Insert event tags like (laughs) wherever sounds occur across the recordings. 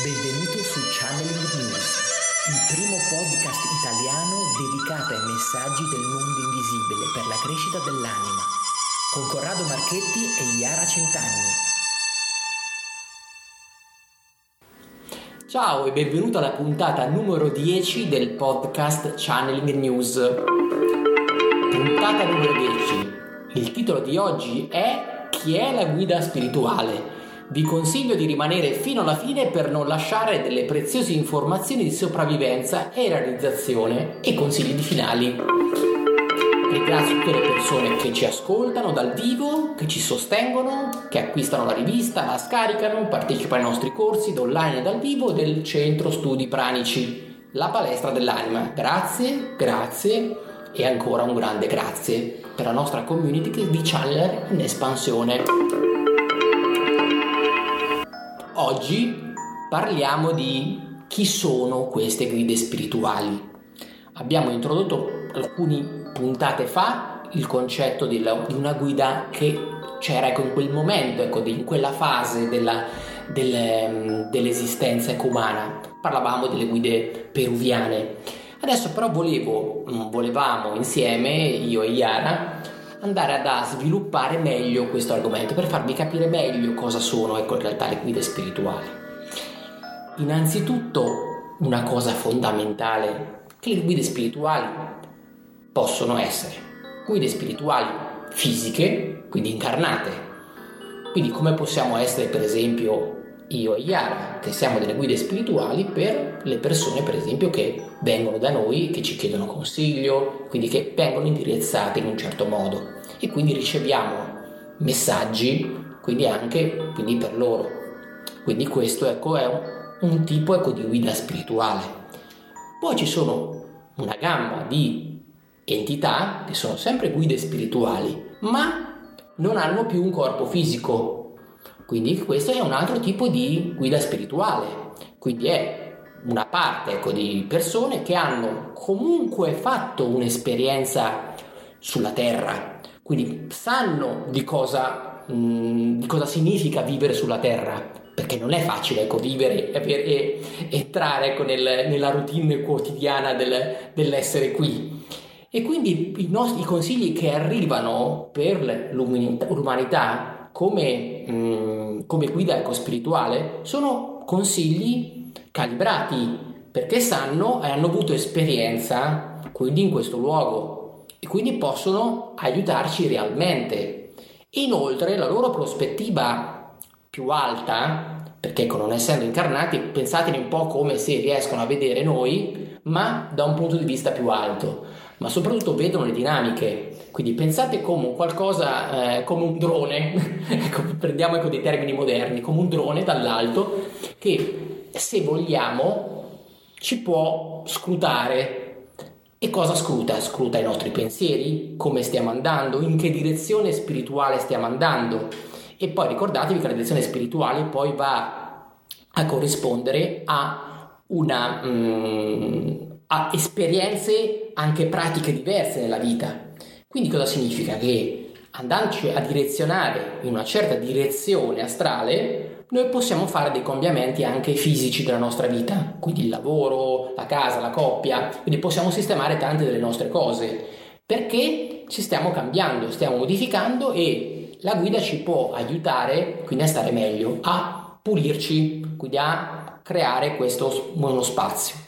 Benvenuto su Channeling News, il primo podcast italiano dedicato ai messaggi del mondo invisibile per la crescita dell'anima, con Corrado Marchetti e Iara Centanni. Ciao e benvenuto alla puntata numero 10 del podcast Channeling News. Puntata numero 10. Il titolo di oggi è Chi è la guida spirituale? Vi consiglio di rimanere fino alla fine per non lasciare delle preziose informazioni di sopravvivenza e realizzazione e consigli di finali. Ringrazio tutte le persone che ci ascoltano dal vivo, che ci sostengono, che acquistano la rivista, la scaricano, partecipano ai nostri corsi online e dal vivo del Centro Studi Pranici, la palestra dell'anima. Grazie, grazie e ancora un grande grazie per la nostra community di Channeler in espansione. Oggi parliamo di chi sono queste guide spirituali. Abbiamo introdotto alcune puntate fa il concetto di una guida che c'era ecco, in quel momento, ecco, in quella fase della, del, dell'esistenza ecco, umana. Parlavamo delle guide peruviane. Adesso però volevo, volevamo insieme, io e Iara, andare ad sviluppare meglio questo argomento per farvi capire meglio cosa sono ecco, in realtà le guide spirituali. Innanzitutto una cosa fondamentale che le guide spirituali possono essere guide spirituali fisiche, quindi incarnate. Quindi come possiamo essere per esempio io e Yara, che siamo delle guide spirituali per le persone, per esempio, che vengono da noi, che ci chiedono consiglio, quindi che vengono indirizzate in un certo modo e quindi riceviamo messaggi, quindi anche quindi per loro. Quindi questo ecco, è un, un tipo ecco, di guida spirituale. Poi ci sono una gamma di entità che sono sempre guide spirituali, ma non hanno più un corpo fisico, quindi questo è un altro tipo di guida spirituale, quindi è una parte ecco, di persone che hanno comunque fatto un'esperienza sulla terra, quindi sanno di cosa, mh, di cosa significa vivere sulla terra, perché non è facile ecco, vivere e entrare ecco, nel, nella routine quotidiana del, dell'essere qui. E quindi i, nostri, i consigli che arrivano per l'umanità come, come guida ecospirituale sono consigli calibrati perché sanno e hanno avuto esperienza quindi in questo luogo e quindi possono aiutarci realmente. Inoltre la loro prospettiva più alta, perché non essendo incarnati, pensateli un po' come se riescono a vedere noi, ma da un punto di vista più alto, ma soprattutto vedono le dinamiche quindi pensate come qualcosa, eh, come un drone, (laughs) ecco, prendiamo ecco dei termini moderni, come un drone dall'alto che se vogliamo ci può scrutare. E cosa scruta? Scruta i nostri pensieri, come stiamo andando, in che direzione spirituale stiamo andando. E poi ricordatevi che la direzione spirituale poi va a corrispondere a una mm, a esperienze anche pratiche diverse nella vita. Quindi cosa significa? Che andandoci a direzionare in una certa direzione astrale, noi possiamo fare dei cambiamenti anche fisici della nostra vita, quindi il lavoro, la casa, la coppia, quindi possiamo sistemare tante delle nostre cose, perché ci stiamo cambiando, stiamo modificando e la guida ci può aiutare quindi a stare meglio, a pulirci, quindi a creare questo buono spazio.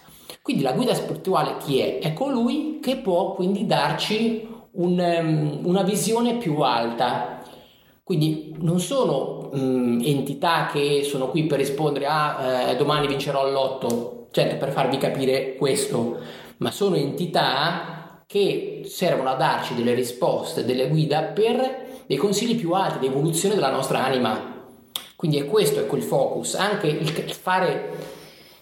Quindi la guida spirituale chi è? È colui che può quindi darci un, um, una visione più alta. Quindi non sono um, entità che sono qui per rispondere a eh, domani vincerò all'otto, certo per farvi capire questo, ma sono entità che servono a darci delle risposte, delle guida per dei consigli più alti di evoluzione della nostra anima. Quindi è questo ecco il focus, anche il fare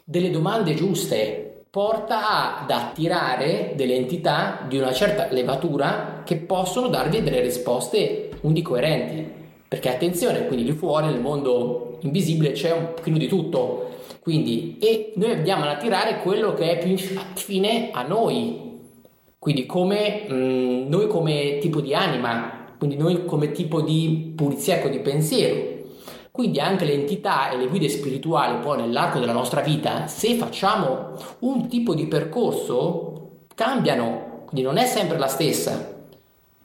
delle domande giuste, porta ad attirare delle entità di una certa levatura che possono darvi delle risposte undi coerenti. Perché attenzione, quindi lì fuori nel mondo invisibile c'è un pochino di tutto. Quindi, e noi abbiamo ad attirare quello che è più affine a noi. Quindi come mh, mm, noi come tipo di anima, quindi noi come tipo di pulizia, ecco, di pensiero. Quindi anche le entità e le guide spirituali poi nell'arco della nostra vita, se facciamo un tipo di percorso, cambiano, quindi non è sempre la stessa.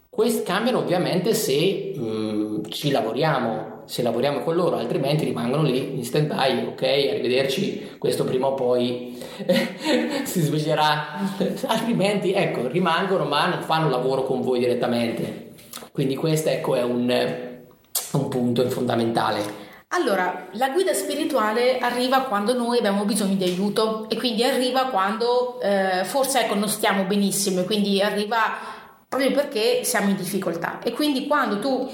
Questi cambiano ovviamente se mm, ci lavoriamo, se lavoriamo con loro, altrimenti rimangono lì in stand by, ok, arrivederci, questo prima o poi (laughs) si sveglierà, altrimenti ecco, rimangono ma non fanno lavoro con voi direttamente. Quindi questo ecco è un, un punto fondamentale. Allora, la guida spirituale arriva quando noi abbiamo bisogno di aiuto e quindi arriva quando eh, forse ecco, non stiamo benissimo e quindi arriva proprio perché siamo in difficoltà e quindi quando tu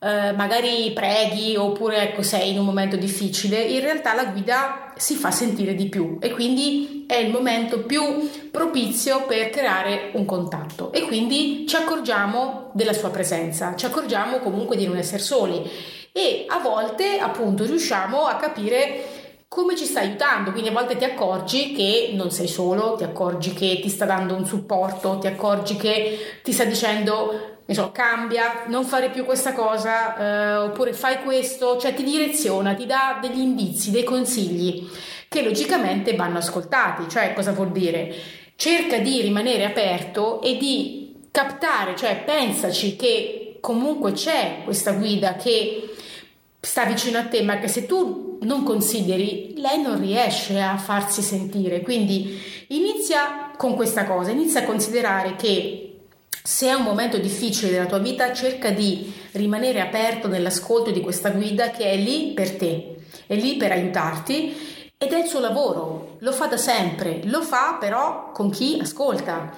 eh, magari preghi oppure ecco, sei in un momento difficile, in realtà la guida si fa sentire di più e quindi è il momento più propizio per creare un contatto e quindi ci accorgiamo della sua presenza, ci accorgiamo comunque di non essere soli e a volte appunto riusciamo a capire come ci sta aiutando, quindi a volte ti accorgi che non sei solo, ti accorgi che ti sta dando un supporto, ti accorgi che ti sta dicendo so, cambia, non fare più questa cosa, eh, oppure fai questo, cioè ti direziona, ti dà degli indizi, dei consigli che logicamente vanno ascoltati, cioè cosa vuol dire? Cerca di rimanere aperto e di captare, cioè pensaci che comunque c'è questa guida che sta vicino a te, ma che se tu non consideri, lei non riesce a farsi sentire. Quindi inizia con questa cosa, inizia a considerare che se è un momento difficile della tua vita, cerca di rimanere aperto nell'ascolto di questa guida che è lì per te, è lì per aiutarti ed è il suo lavoro, lo fa da sempre, lo fa però con chi ascolta.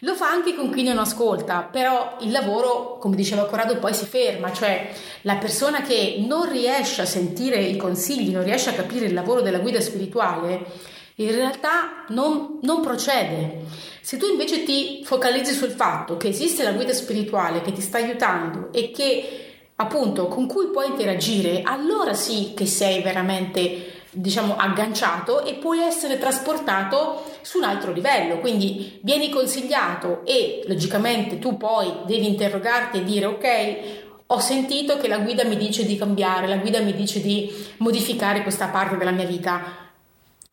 Lo fa anche con chi non ascolta, però il lavoro, come diceva Corrado, poi si ferma, cioè la persona che non riesce a sentire i consigli, non riesce a capire il lavoro della guida spirituale, in realtà non, non procede. Se tu invece ti focalizzi sul fatto che esiste la guida spirituale che ti sta aiutando e che appunto con cui puoi interagire, allora sì che sei veramente diciamo agganciato e puoi essere trasportato su un altro livello. Quindi vieni consigliato e logicamente tu poi devi interrogarti e dire ok ho sentito che la guida mi dice di cambiare la guida mi dice di modificare questa parte della mia vita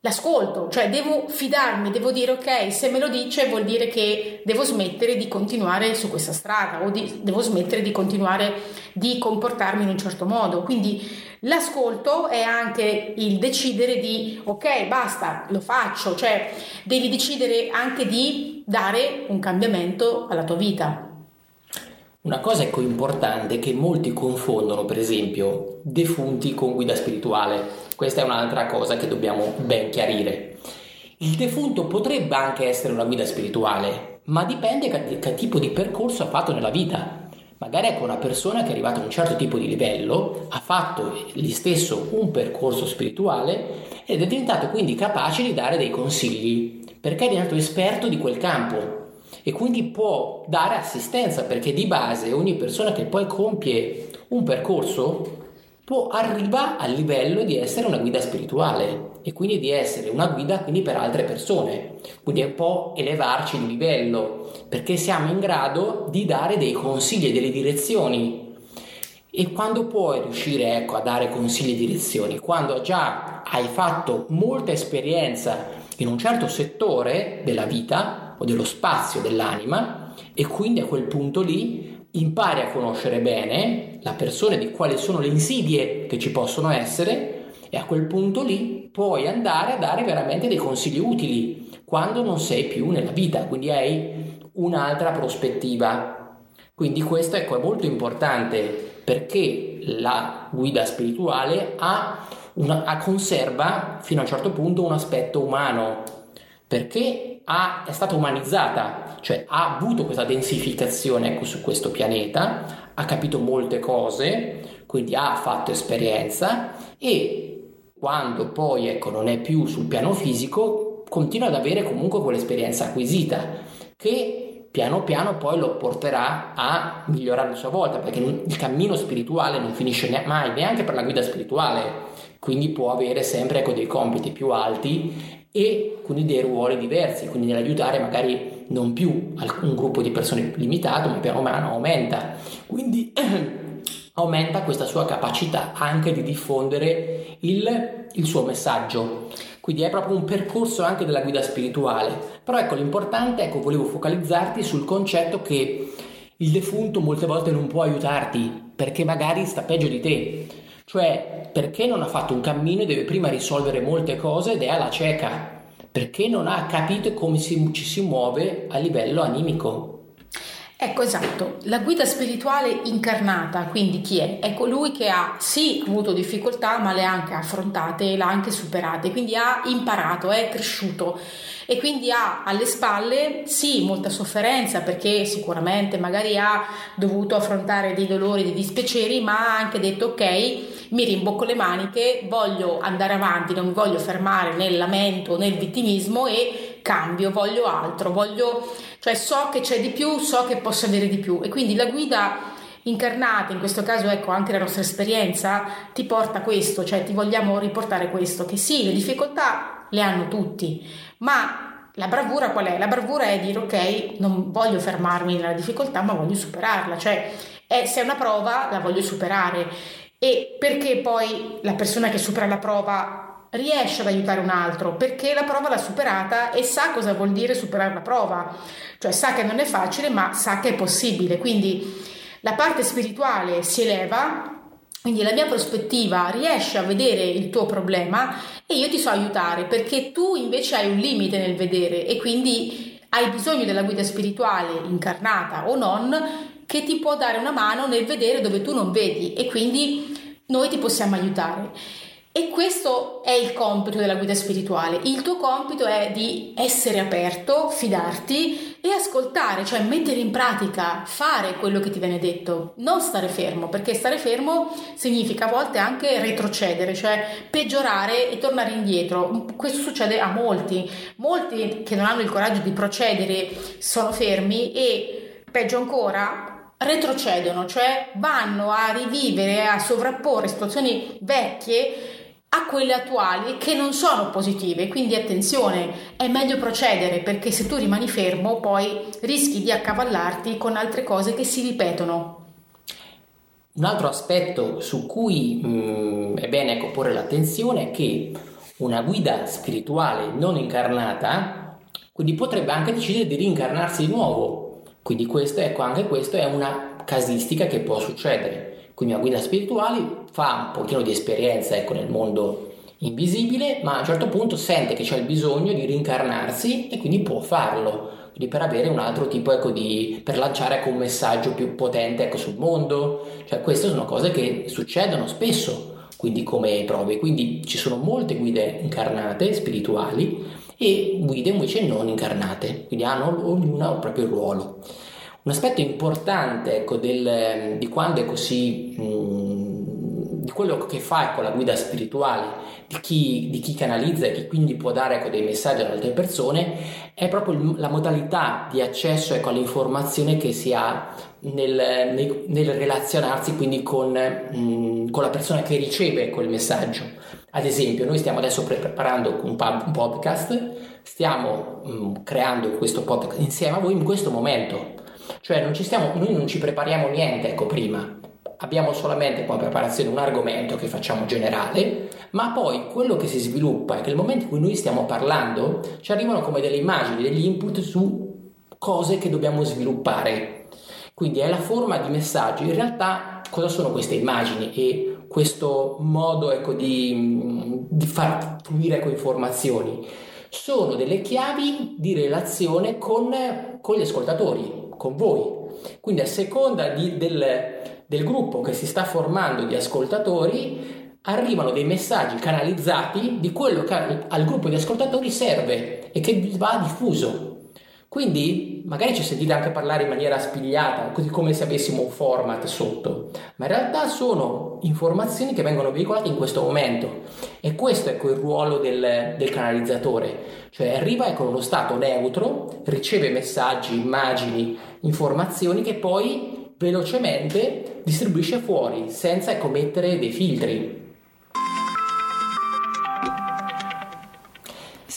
l'ascolto, cioè devo fidarmi, devo dire ok, se me lo dice vuol dire che devo smettere di continuare su questa strada o di, devo smettere di continuare di comportarmi in un certo modo. Quindi l'ascolto è anche il decidere di ok, basta, lo faccio, cioè devi decidere anche di dare un cambiamento alla tua vita. Una cosa ecco importante è che molti confondono, per esempio, defunti con guida spirituale. Questa è un'altra cosa che dobbiamo ben chiarire. Il defunto potrebbe anche essere una guida spirituale, ma dipende che, che tipo di percorso ha fatto nella vita. Magari ecco una persona che è arrivata a un certo tipo di livello, ha fatto gli stesso un percorso spirituale ed è diventato quindi capace di dare dei consigli, perché è diventato esperto di quel campo e quindi può dare assistenza perché di base ogni persona che poi compie un percorso può arriva al livello di essere una guida spirituale e quindi di essere una guida per altre persone. Quindi può elevarci di livello perché siamo in grado di dare dei consigli e delle direzioni. E quando puoi riuscire ecco, a dare consigli e direzioni? Quando già hai fatto molta esperienza in un certo settore della vita o dello spazio dell'anima e quindi a quel punto lì impari a conoscere bene la persona di quali sono le insidie che ci possono essere e a quel punto lì puoi andare a dare veramente dei consigli utili quando non sei più nella vita, quindi hai un'altra prospettiva. Quindi questo ecco, è molto importante perché la guida spirituale ha una, conserva fino a un certo punto un aspetto umano, perché ha, è stata umanizzata, cioè ha avuto questa densificazione ecco, su questo pianeta, ha capito molte cose, quindi ha fatto esperienza e quando poi ecco, non è più sul piano fisico, continua ad avere comunque quell'esperienza acquisita che piano piano poi lo porterà a migliorare a sua volta, perché il cammino spirituale non finisce mai, neanche per la guida spirituale, quindi può avere sempre ecco, dei compiti più alti e quindi dei ruoli diversi, quindi nell'aiutare magari non più un gruppo di persone limitato, ma piano piano aumenta. Quindi (clears throat) aumenta questa sua capacità anche di diffondere il, il suo messaggio. Quindi è proprio un percorso anche della guida spirituale. Però ecco, l'importante, ecco, volevo focalizzarti sul concetto che il defunto molte volte non può aiutarti perché magari sta peggio di te. Cioè, perché non ha fatto un cammino e deve prima risolvere molte cose ed è alla cieca. Perché non ha capito come si, ci si muove a livello animico. Ecco esatto, la guida spirituale incarnata, quindi chi è? È colui che ha sì avuto difficoltà ma le ha anche affrontate, le ha anche superate, quindi ha imparato, è cresciuto e quindi ha alle spalle sì molta sofferenza perché sicuramente magari ha dovuto affrontare dei dolori, dei dispiaceri, ma ha anche detto ok, mi rimbocco le maniche, voglio andare avanti, non mi voglio fermare nel lamento, nel vittimismo e cambio, voglio altro, voglio cioè so che c'è di più, so che posso avere di più e quindi la guida incarnata, in questo caso ecco anche la nostra esperienza, ti porta questo, cioè ti vogliamo riportare questo, che sì, le difficoltà le hanno tutti, ma la bravura qual è? La bravura è dire ok, non voglio fermarmi nella difficoltà, ma voglio superarla, cioè è, se è una prova la voglio superare e perché poi la persona che supera la prova riesce ad aiutare un altro? Perché la prova l'ha superata e sa cosa vuol dire superare la prova, cioè sa che non è facile ma sa che è possibile, quindi la parte spirituale si eleva, quindi la mia prospettiva riesce a vedere il tuo problema e io ti so aiutare perché tu invece hai un limite nel vedere e quindi hai bisogno della guida spirituale incarnata o non che ti può dare una mano nel vedere dove tu non vedi e quindi noi ti possiamo aiutare. E questo è il compito della guida spirituale. Il tuo compito è di essere aperto, fidarti e ascoltare, cioè mettere in pratica, fare quello che ti viene detto, non stare fermo, perché stare fermo significa a volte anche retrocedere, cioè peggiorare e tornare indietro. Questo succede a molti, molti che non hanno il coraggio di procedere sono fermi e peggio ancora retrocedono, cioè vanno a rivivere, a sovrapporre situazioni vecchie a quelle attuali che non sono positive, quindi attenzione, è meglio procedere perché se tu rimani fermo poi rischi di accavallarti con altre cose che si ripetono. Un altro aspetto su cui mh, mm, è bene ecco, porre l'attenzione è che una guida spirituale non incarnata quindi potrebbe anche decidere di rincarnarsi di nuovo. Quindi questo, ecco, anche questo è una casistica che può succedere. Quindi una guida spirituale fa un pochino di esperienza ecco, nel mondo invisibile, ma a un certo punto sente che c'è il bisogno di rincarnarsi e quindi può farlo. Quindi per avere un altro tipo ecco, di. per lanciare ecco, un messaggio più potente ecco, sul mondo. Cioè, queste sono cose che succedono spesso, quindi come prove. Quindi ci sono molte guide incarnate, spirituali, e guide invece non incarnate, quindi hanno ognuna un proprio ruolo. Un aspetto importante ecco, del, di quando è così, mh, mm, di quello che fa con la guida spirituale, di chi, di chi canalizza e chi quindi può dare ecco, dei messaggi ad altre persone, è proprio la modalità di accesso ecco, all'informazione che si ha nel, nel, nel relazionarsi quindi con, mh, mm, con, la persona che riceve quel messaggio. Ad esempio, noi stiamo adesso preparando un, podcast, stiamo mm, creando questo podcast insieme a voi in questo momento cioè non stiamo, noi non ci prepariamo niente, ecco, prima. Abbiamo solamente come preparazione un argomento che facciamo generale, ma poi quello che si sviluppa è che nel momento in cui noi stiamo parlando ci arrivano come delle immagini, degli input su cose che dobbiamo sviluppare. Quindi è la forma di messaggio. In realtà cosa sono queste immagini e questo modo ecco, di, di, far fluire ecco, informazioni? Sono delle chiavi di relazione con, con gli ascoltatori, con voi. Quindi a seconda di, del, del gruppo che si sta formando di ascoltatori, arrivano dei messaggi canalizzati di quello che al gruppo di ascoltatori serve e che va diffuso. Quindi magari ci sentite anche parlare in maniera spigliata, così come se avessimo un format sotto, ma in realtà sono informazioni che vengono veicolate in questo momento. E questo è ecco, il ruolo del, del canalizzatore, cioè arriva con ecco, uno stato neutro, riceve messaggi, immagini, informazioni che poi velocemente distribuisce fuori senza commettere dei filtri.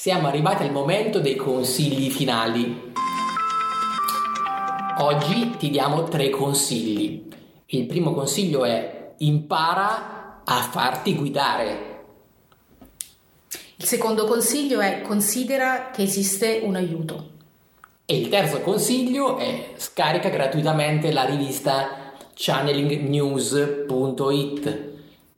Siamo arrivati al momento dei consigli finali. Oggi ti diamo tre consigli Il primo consiglio è impara a farti guidare. Il secondo consiglio è considera che esiste un aiuto. E il terzo consiglio è scarica gratuitamente la rivista channelingnews.it.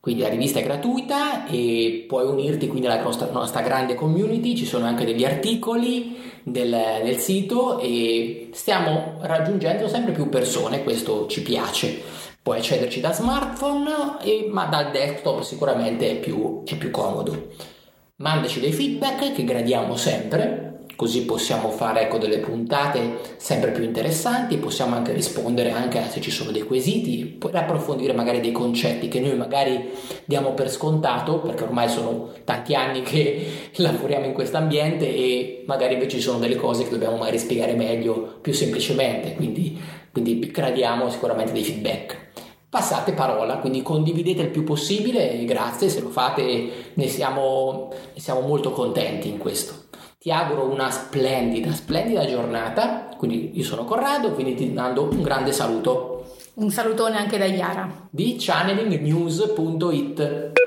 Quindi la rivista è gratuita e puoi unirti quindi alla nostra, nostra grande community, ci sono anche degli articoli del, del, sito e stiamo raggiungendo sempre più persone, questo ci piace. Puoi accederci da smartphone, e, ma dal desktop sicuramente è più, è più comodo. Mandaci dei feedback che gradiamo sempre così possiamo fare ecco, delle puntate sempre più interessanti, possiamo anche rispondere anche se ci sono dei quesiti, approfondire magari dei concetti che noi magari diamo per scontato, perché ormai sono tanti anni che (laughs) lavoriamo in questo ambiente e magari invece ci sono delle cose che dobbiamo magari spiegare meglio, più semplicemente, quindi, quindi gradiamo sicuramente dei feedback passate parola, quindi condividete il più possibile e grazie, se lo fate ne siamo, ne siamo molto contenti in questo. Ti auguro una splendida, splendida giornata. Quindi io sono Corrado, quindi ti mando un grande saluto. Un salutone anche da Iara. Di channelingnews.it.